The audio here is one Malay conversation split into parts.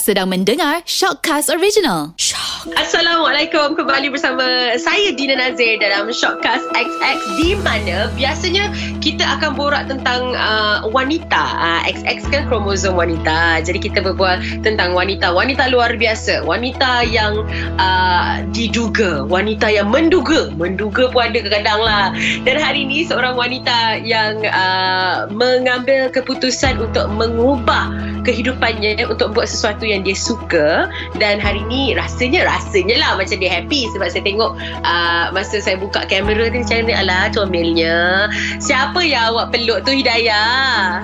Sedang mendengar Shockcast Original. Shock. Assalamualaikum kembali bersama saya Dina Nazir dalam Shockcast XX di mana biasanya kita akan borak tentang uh, wanita. Uh, XX kan kromosom wanita. Jadi kita berbual tentang wanita. Wanita luar biasa. Wanita yang uh, diduga. Wanita yang menduga. Menduga pun ada kadang-kadang lah. Dan hari ini seorang wanita yang uh, mengambil keputusan untuk mengubah kehidupannya untuk buat sesuatu yang dia suka dan hari ni rasanya rasanya lah macam dia happy sebab saya tengok uh, masa saya buka kamera tu macam ni alah comelnya siapa yang awak peluk tu Hidayah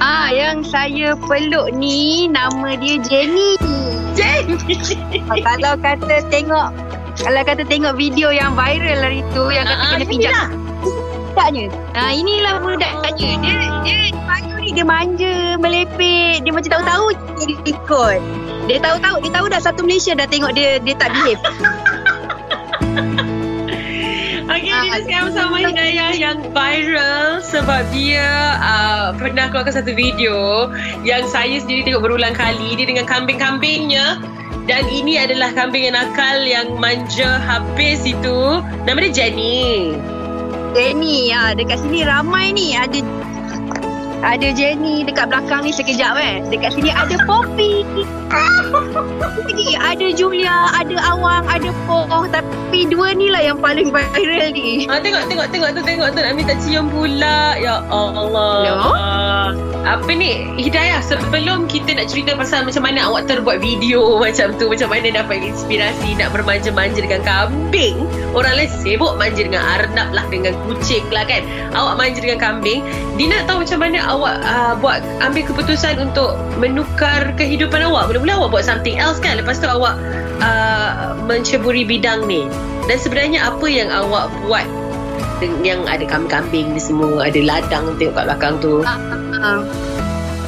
Ah, yang saya peluk ni nama dia Jenny. Jenny kalau kata tengok kalau kata tengok video yang viral hari tu yang kata Ah, kena pijak inilah. Budaknya. Ah, inilah budaknya. Dia dia pagi ni dia manja, melepek, dia macam tahu-tahu dia ikut. Dia tahu-tahu, dia tahu dah satu Malaysia dah tengok dia dia tak behave. Okay, Ah, kita sekarang bersama Hidayah yang viral sebab dia uh, pernah keluarkan satu video yang saya sendiri tengok berulang kali. Dia dengan kambing-kambingnya dan ini adalah kambing yang nakal yang manja habis itu. Nama dia Jenny. Jenny, ah dekat sini ramai ni ada ada Jenny dekat belakang ni sekejap eh. Dekat sini ada Poppy. Lagi ada Julia, ada Awang, ada Poh. Tapi dua ni lah yang paling viral ni. Ah, tengok, tengok, tengok tu, tengok tu. Nak minta cium pula. Ya Allah. Ya. Apa ni, Hidayah, sebelum kita nak cerita pasal macam mana awak terbuat video macam tu, macam mana dapat inspirasi nak bermanja-manja dengan kambing. Orang lain sibuk manja dengan arnab lah, dengan kucing lah kan. Awak manja dengan kambing. Dina tahu macam mana awak uh, buat ambil keputusan untuk menukar kehidupan awak. Mula-mula awak buat something else kan. Lepas tu awak uh, menceburi bidang ni. Dan sebenarnya apa yang awak buat yang ada kambing-kambing ni semua ada ladang tengok kat belakang tu Uh,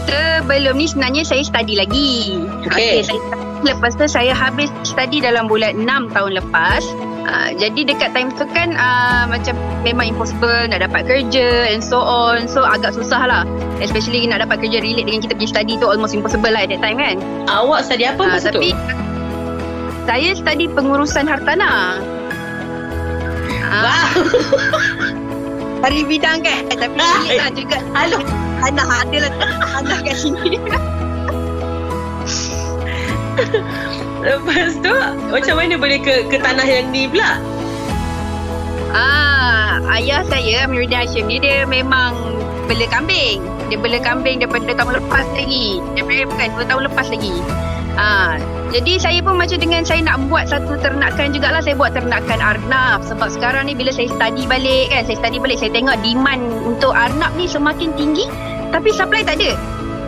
sebelum ni sebenarnya saya study lagi. Okey. saya study. Lepas tu saya habis study dalam bulan 6 tahun lepas. Uh, jadi dekat time tu kan uh, macam memang impossible nak dapat kerja and so on. So agak susah lah. Especially nak dapat kerja relate dengan kita punya study tu almost impossible lah at that time kan. awak study apa Ah, masa tapi tu saya study pengurusan hartanah. Ah, Wah. Hari bidang kan? Tapi relate lah juga. Aduh. Tanah ada lah. Tanah kat sini. Lepas tu macam mana boleh ke ke tanah yang ni pula? Ah, ayah saya Amiruddin Hashim ni dia memang bela kambing. Dia bela kambing daripada tahun lepas lagi. Daripada bukan dua tahun lepas lagi. Ah, jadi saya pun macam dengan saya nak buat satu ternakan jugalah saya buat ternakan arnab sebab sekarang ni bila saya study balik kan saya study balik saya tengok demand untuk arnab ni semakin tinggi tapi supply tak ada.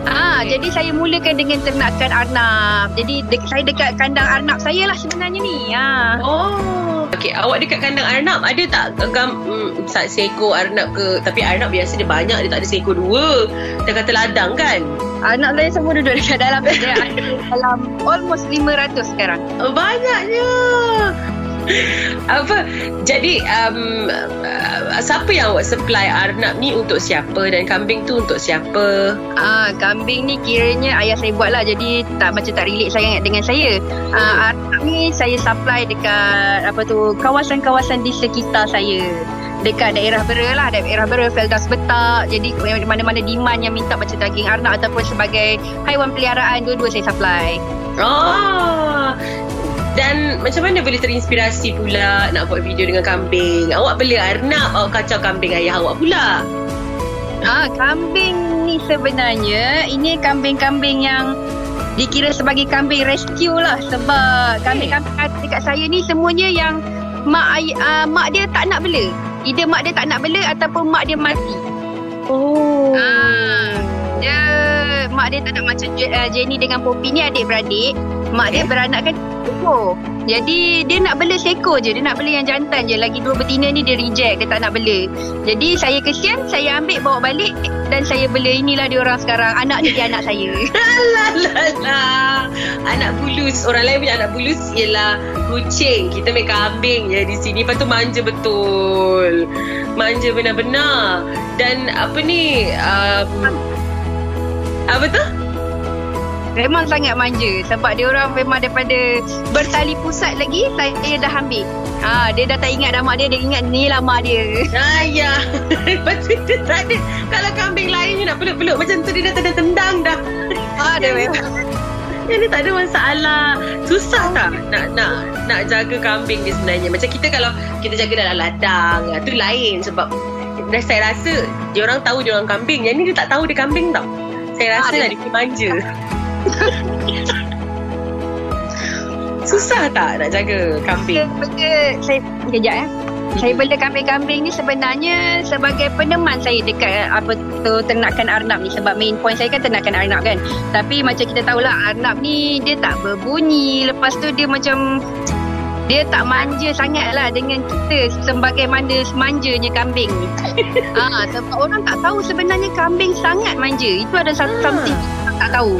Ah, Okey. jadi saya mulakan dengan ternakan arnab. Jadi de- saya dekat kandang arnab saya lah sebenarnya ni. Ah. oh Okey, awak dekat kandang arnab ada tak gam sa- seekor arnab ke? Tapi arnab biasa dia banyak dia tak ada seekor dua. Dia kata ladang kan? Anak saya semua duduk dekat dalam. Dia ada dalam almost 500 sekarang. oh, banyaknya apa? Jadi um, uh, siapa yang awak supply arnab ni? Untuk siapa? Dan kambing tu untuk siapa? Ah, kambing ni kiranya ayah saya buat lah. Jadi tak macam tak relate sangat dengan saya. Ah, anak ni saya supply dekat apa tu kawasan-kawasan di sekitar saya. Dekat daerah Bera lah. Daerah Bera Feldas Betak. Jadi mana-mana demand yang minta Macam daging arnab Ataupun sebagai Haiwan peliharaan Dua-dua saya supply. Oh. Dan macam mana boleh terinspirasi pula nak buat video dengan kambing? Awak beli arnab, awak kacau kambing ayah awak pula. Ah, kambing ni sebenarnya ini kambing-kambing yang dikira sebagai kambing rescue lah sebab kambing-kambing ada dekat saya ni semuanya yang mak ay, uh, mak dia tak nak bela. Either mak dia tak nak bela ataupun mak dia mati. Oh. Ah, dia mak dia tak nak macam uh, Jenny dengan Poppy ni adik-beradik. Mak dia beranakkan ekor. Jadi dia nak bela seekor je. Dia nak bela yang jantan je. Lagi dua betina ni dia reject. Dia tak nak bela. Jadi saya kesian. Saya ambil bawa balik. Dan saya bela inilah dia orang sekarang. Anak ni dia anak saya. Anak bulus. Orang lain punya anak bulus ialah kucing. Kita main kambing je di sini. Lepas tu manja betul. Manja benar-benar. Dan apa ni? Um, apa tu? Memang sangat manja sebab dia orang memang daripada bertali pusat lagi saya dah ambil. Ha, dia dah tak ingat nama dia, dia ingat ni lah mak dia. Ah, ya. Lepas tu tak ada. Kalau kambing lain nak peluk-peluk macam tu dia dah tendang-tendang dah. Ha, dia memang. Yang ni tak ada masalah. Susah tak nak nak nak jaga kambing ni sebenarnya. Macam kita kalau kita jaga dalam ladang, ah, tu lain sebab dah saya rasa dia orang tahu dia orang kambing. Yang ni dia tak tahu dia kambing tau. Saya rasa Ah, lah dia- dia manja. Susah tak nak jaga kambing? Benda saya kejap eh. Saya bela kambing-kambing ni sebenarnya sebagai peneman saya dekat apa tu ternakan Arnab ni sebab main point saya kan ternakan Arnab kan. Tapi macam kita tahulah Arnab ni dia tak berbunyi lepas tu dia macam dia tak manja sangat lah dengan kita sebagaimana manjanya kambing ni. ha, sebab orang tak tahu sebenarnya kambing sangat manja. Itu ada satu Ah. something orang tak tahu.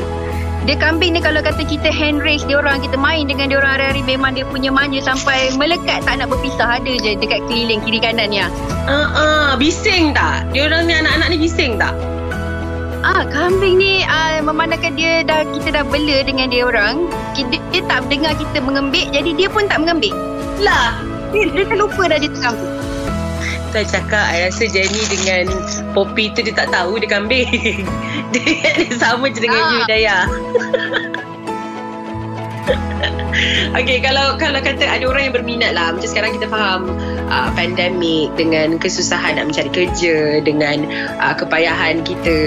Dia kambing ni kalau kata kita hand raise dia orang, kita main dengan dia orang hari-hari memang dia punya manja sampai melekat tak nak berpisah ada je dekat keliling kiri kanan ni. ah. Ah, ah, bising tak? Dia orang ni anak-anak ni bising tak? Ah, kambing ni ah, memandangkan dia dah kita dah bela dengan dia orang, kita, dia tak dengar kita mengembik jadi dia pun tak mengembik. Lah, Dia, dia terlupa dah dia terkambing. Saya cakap I rasa Jenny dengan Poppy tu dia tak tahu dia kambing Dia, dia sama je dengan Ah. you Hidayah Okay kalau kalau kata ada orang yang berminat lah Macam sekarang kita faham uh, Pandemik Dengan kesusahan nak mencari kerja Dengan uh, kepayahan kita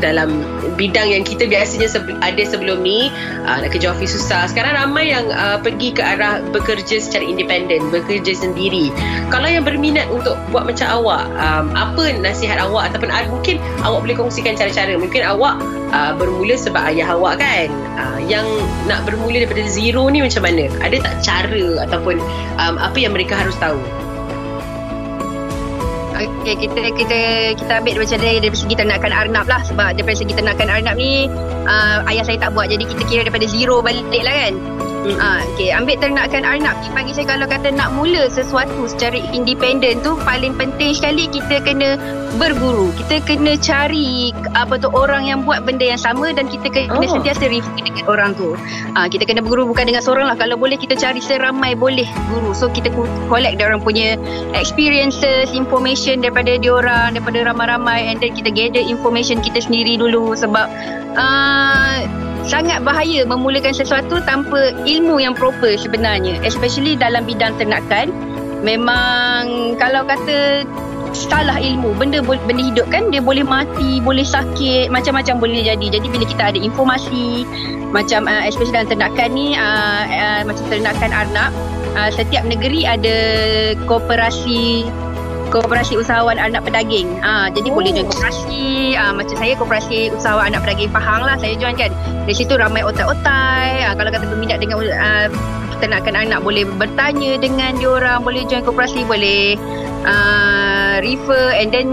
Dalam bidang yang kita biasanya sebe- ada sebelum ni uh, Nak kerja office susah. Sekarang ramai yang uh, pergi ke arah Bekerja secara independen Bekerja sendiri. Kalau yang berminat untuk buat macam awak um, apa nasihat awak ataupun uh, mungkin awak boleh kongsikan cara-cara. Mungkin awak uh, bermula sebab ayah awak kan. Uh, yang nak bermula daripada zero ni macam mana? Ada tak cara ataupun um, apa yang mereka harus tahu? Okey, kita kita kita ambil macam dari dari segi ternakan arnab lah. Sebab daripada segi ternakan arnab ni uh, ayah saya tak buat. Jadi kita kira daripada zero balik lah kan. Mm. Ah, okey, ambil ternakan arnab ni bagi saya kalau kata nak mula sesuatu secara independen tu paling penting sekali kita kena berguru. Kita kena cari apa tu orang yang buat benda yang sama dan kita kena Oh. sentiasa review dengan orang tu. Ah, kita kena berguru bukan dengan seorang lah. Kalau boleh kita cari seramai boleh guru. So kita collect dia orang punya experiences, information daripada dia orang, daripada ramai-ramai and then kita gather information kita sendiri dulu sebab uh, sangat bahaya memulakan sesuatu tanpa ilmu yang proper sebenarnya especially dalam bidang ternakan memang kalau kata salah ilmu benda benda hidup kan dia boleh mati boleh sakit macam-macam boleh jadi. Jadi bila kita ada informasi macam uh, especially dalam ternakan ni uh, uh, macam ternakan arnab uh, setiap negeri ada koperasi Koperasi Usahawan Anak Pedaging. Ah, jadi Oh. boleh join koperasi. Ah, macam saya koperasi Usahawan Anak Pedaging Pahang lah saya join kan. Di situ ramai otai-otai. Ah, kalau kata berminat dengan uh, ternakan anak boleh bertanya dengan diorang, boleh join koperasi, boleh uh, refer and then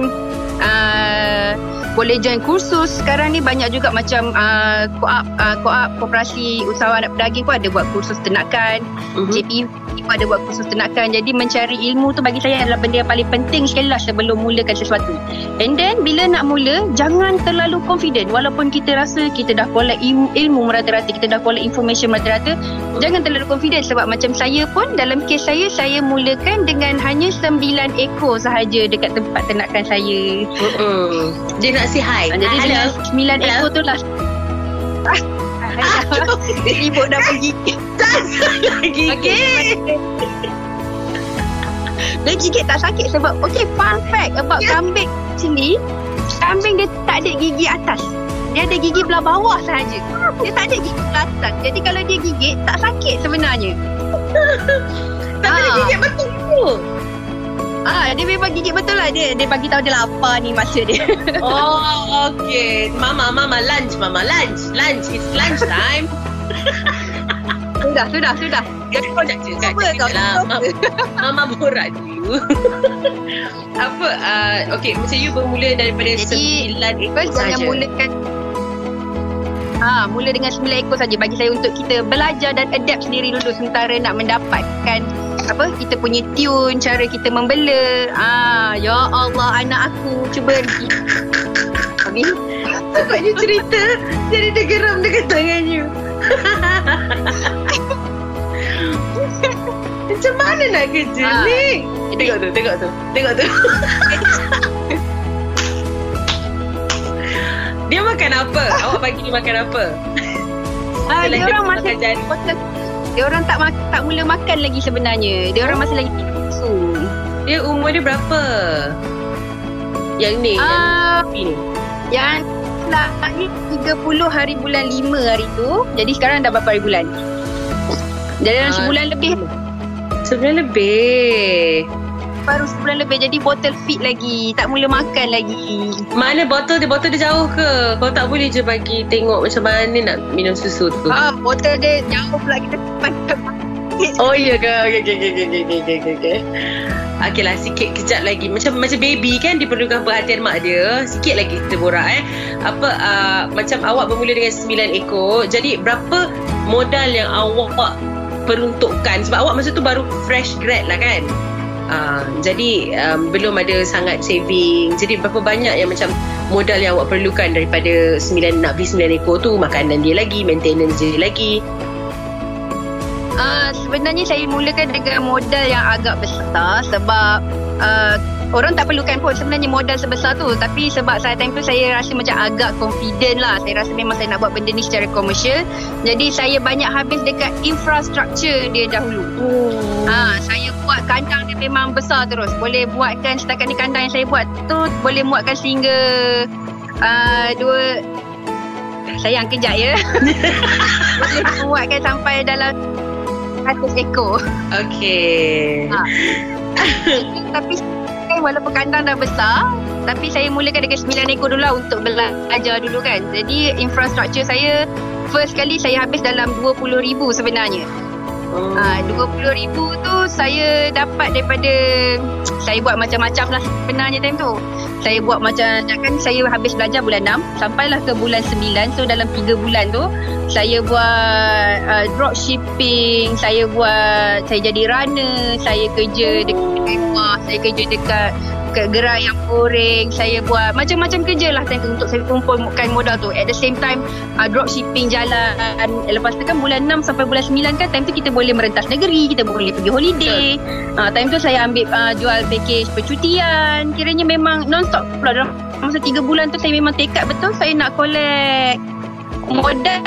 uh, boleh join kursus. Sekarang ni banyak juga macam uh, co-op, uh, co-op koperasi usahawan anak pedaging pun ada buat kursus ternakan. Mhm. JPU pun ada buat kursus ternakan. Jadi mencari ilmu tu bagi saya adalah benda yang paling penting sekali lah sebelum mulakan sesuatu. And then bila nak mula, jangan terlalu confident. Walaupun kita rasa kita dah collect ilmu, ilmu merata-rata, kita dah collect information merata-rata, jangan terlalu confident sebab macam saya pun dalam kes saya, saya mulakan dengan hanya 9 ekor sahaja dekat tempat ternakan saya. Mm-mm. Dia nak say hi. Jadi Hello. dengan 9 Hello. ekor tu lah. Ibu dah pergi. Lagi. Okey. Dia gigit tak sakit sebab Okay fun fact about Ya. kambing sini Kambing dia tak ada gigi atas Dia ada gigi belah bawah sahaja Dia tak ada gigi belah atas Jadi kalau dia gigit tak sakit sebenarnya Tapi dia Ah. gigit betul tu. Ah, Dia memang gigit betul lah Dia, dia bagi tahu dia lapar ni masa dia Oh, okay. Mama, mama, lunch, mama, lunch. Lunch, it's lunch time. Sudah, sudah, sudah Jadi kau nak cakap Apa kau? lah. Mama, borak dulu. Apa, uh, okay, macam you bermula daripada Jadi, sembilan ekor First jangan saja. mulakan Ha, mula dengan 9 ekor saja bagi saya untuk kita belajar dan adapt sendiri dulu sementara nak mendapatkan apa kita punya tune cara kita membela ah ya Allah anak aku cuba Habis Sebabnya cerita Jadi dia geram dekat tangannya Macam mana nak kerja Ah. ni Tengok tu Tengok tu Tengok tu Dia makan apa? Awak bagi dia makan apa? Ah, dia orang makan jari. Dia orang tak mak- tak mula makan lagi sebenarnya. Dia orang masih lagi susu. Dia umur dia berapa? Yang ni Ah, Yang ni yang lahir 30 hari bulan 5 hari tu. Jadi sekarang dah berapa hari bulan? Dalam Ah, sebulan lebih Sebulan lebih baru sebulan lebih jadi botol feed lagi tak mula makan lagi Mana botol dia? Botol dia jauh ke? Kau tak boleh je bagi tengok macam mana nak minum susu tu. ah botol dia jauh pula kita Oh iya ke? Okey okey okey okey okey okey okey. Okey lah sikit kejap lagi Macam macam baby kan Diperlukan perhatian mak dia Sikit lagi kita borak eh Apa uh, Macam awak bermula dengan 9 ekor Jadi berapa Modal yang awak Peruntukkan Sebab awak masa tu baru Fresh grad lah kan uh, Jadi um, Belum ada sangat saving. Jadi berapa banyak yang macam Modal yang awak perlukan Daripada 9 Nak beli 9 ekor tu Makanan dia lagi Maintenance dia lagi? Ah, sebenarnya saya mulakan dengan modal yang agak besar sebab uh, orang tak perlukan pun sebenarnya modal sebesar tu tapi sebab saya time tu saya rasa macam agak confident lah saya rasa memang saya nak buat benda ni secara komersial jadi saya banyak habis dekat infrastruktur dia dahulu oh. Ha, saya buat kandang dia memang besar terus. Boleh buatkan setakat ni kandang yang saya buat tu boleh muatkan sehingga uh, dua sayang kejap ya. boleh muatkan sampai dalam 100 ekor. Okay Ha. tapi kan walaupun kandang dah besar tapi saya mulakan dengan 9 ekor dulu lah untuk belajar dulu kan. Jadi infrastruktur saya first kali saya habis dalam 20,000 sebenarnya. Ha, RM20,000 tu saya dapat daripada saya buat macam-macam lah sebenarnya time tu. Saya buat macam kan saya habis belajar bulan 6 sampailah ke bulan 9 so dalam 3 bulan tu saya buat uh, dropshipping, saya buat saya jadi runner, saya kerja dekat Mewah, saya kerja dekat dekat gerai yang goreng saya buat macam-macam kerja lah time tu untuk saya kumpulkan modal tu. At the same time uh, dropshipping jalan. Lepas tu kan bulan 6 sampai bulan 9 kan time tu kita boleh merentas negeri kita boleh pergi holiday. Uh, time tu saya ambil uh, jual package percutian. Kiranya memang non-stop pula. Dalam masa 3 bulan tu saya memang tekad betul saya nak collect modal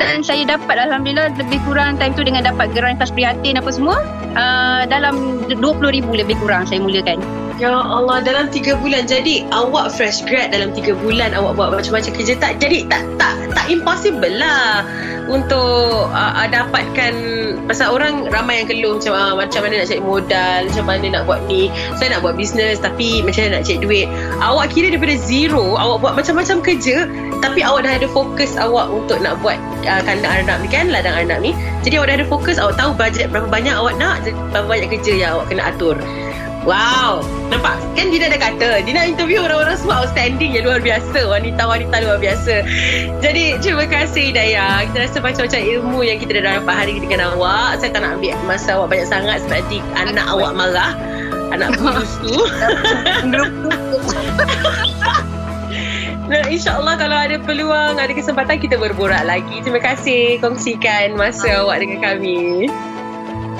dan saya dapat Alhamdulillah lebih kurang time tu dengan dapat gerantas prihatin apa semua uh, dalam 20,000 lebih kurang saya mulakan Ya Allah dalam 3 bulan. Jadi awak fresh grad dalam 3 bulan Awak buat macam-macam kerja tak? Jadi tak tak tak impossible lah Untuk uh, uh, dapatkan Pasal orang ramai yang keluh Macam uh, macam mana nak cari modal Macam mana nak buat ni. Saya nak buat bisnes Tapi macam mana nak cari duit. Awak kira daripada zero Awak buat macam-macam kerja Tapi awak dah ada fokus awak Untuk nak buat uh, kandang anak ni kan Ladang anak ni Jadi awak dah ada fokus Awak tahu bajet berapa banyak awak nak Berapa banyak kerja yang awak kena atur Wow, nampak? Kan Dina dah kata, Dina interview orang-orang semua outstanding yang luar biasa, wanita-wanita luar biasa. Jadi, terima kasih Daya. Kita rasa macam-macam ilmu yang kita dah dapat hari ini dengan awak. Saya tak nak ambil masa awak banyak sangat sebab nanti anak awak marah. Anak bulus tu. InsyaAllah kalau ada peluang, ada kesempatan kita berborak lagi. Terima kasih kongsikan masa awak dengan kami.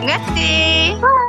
terima kasih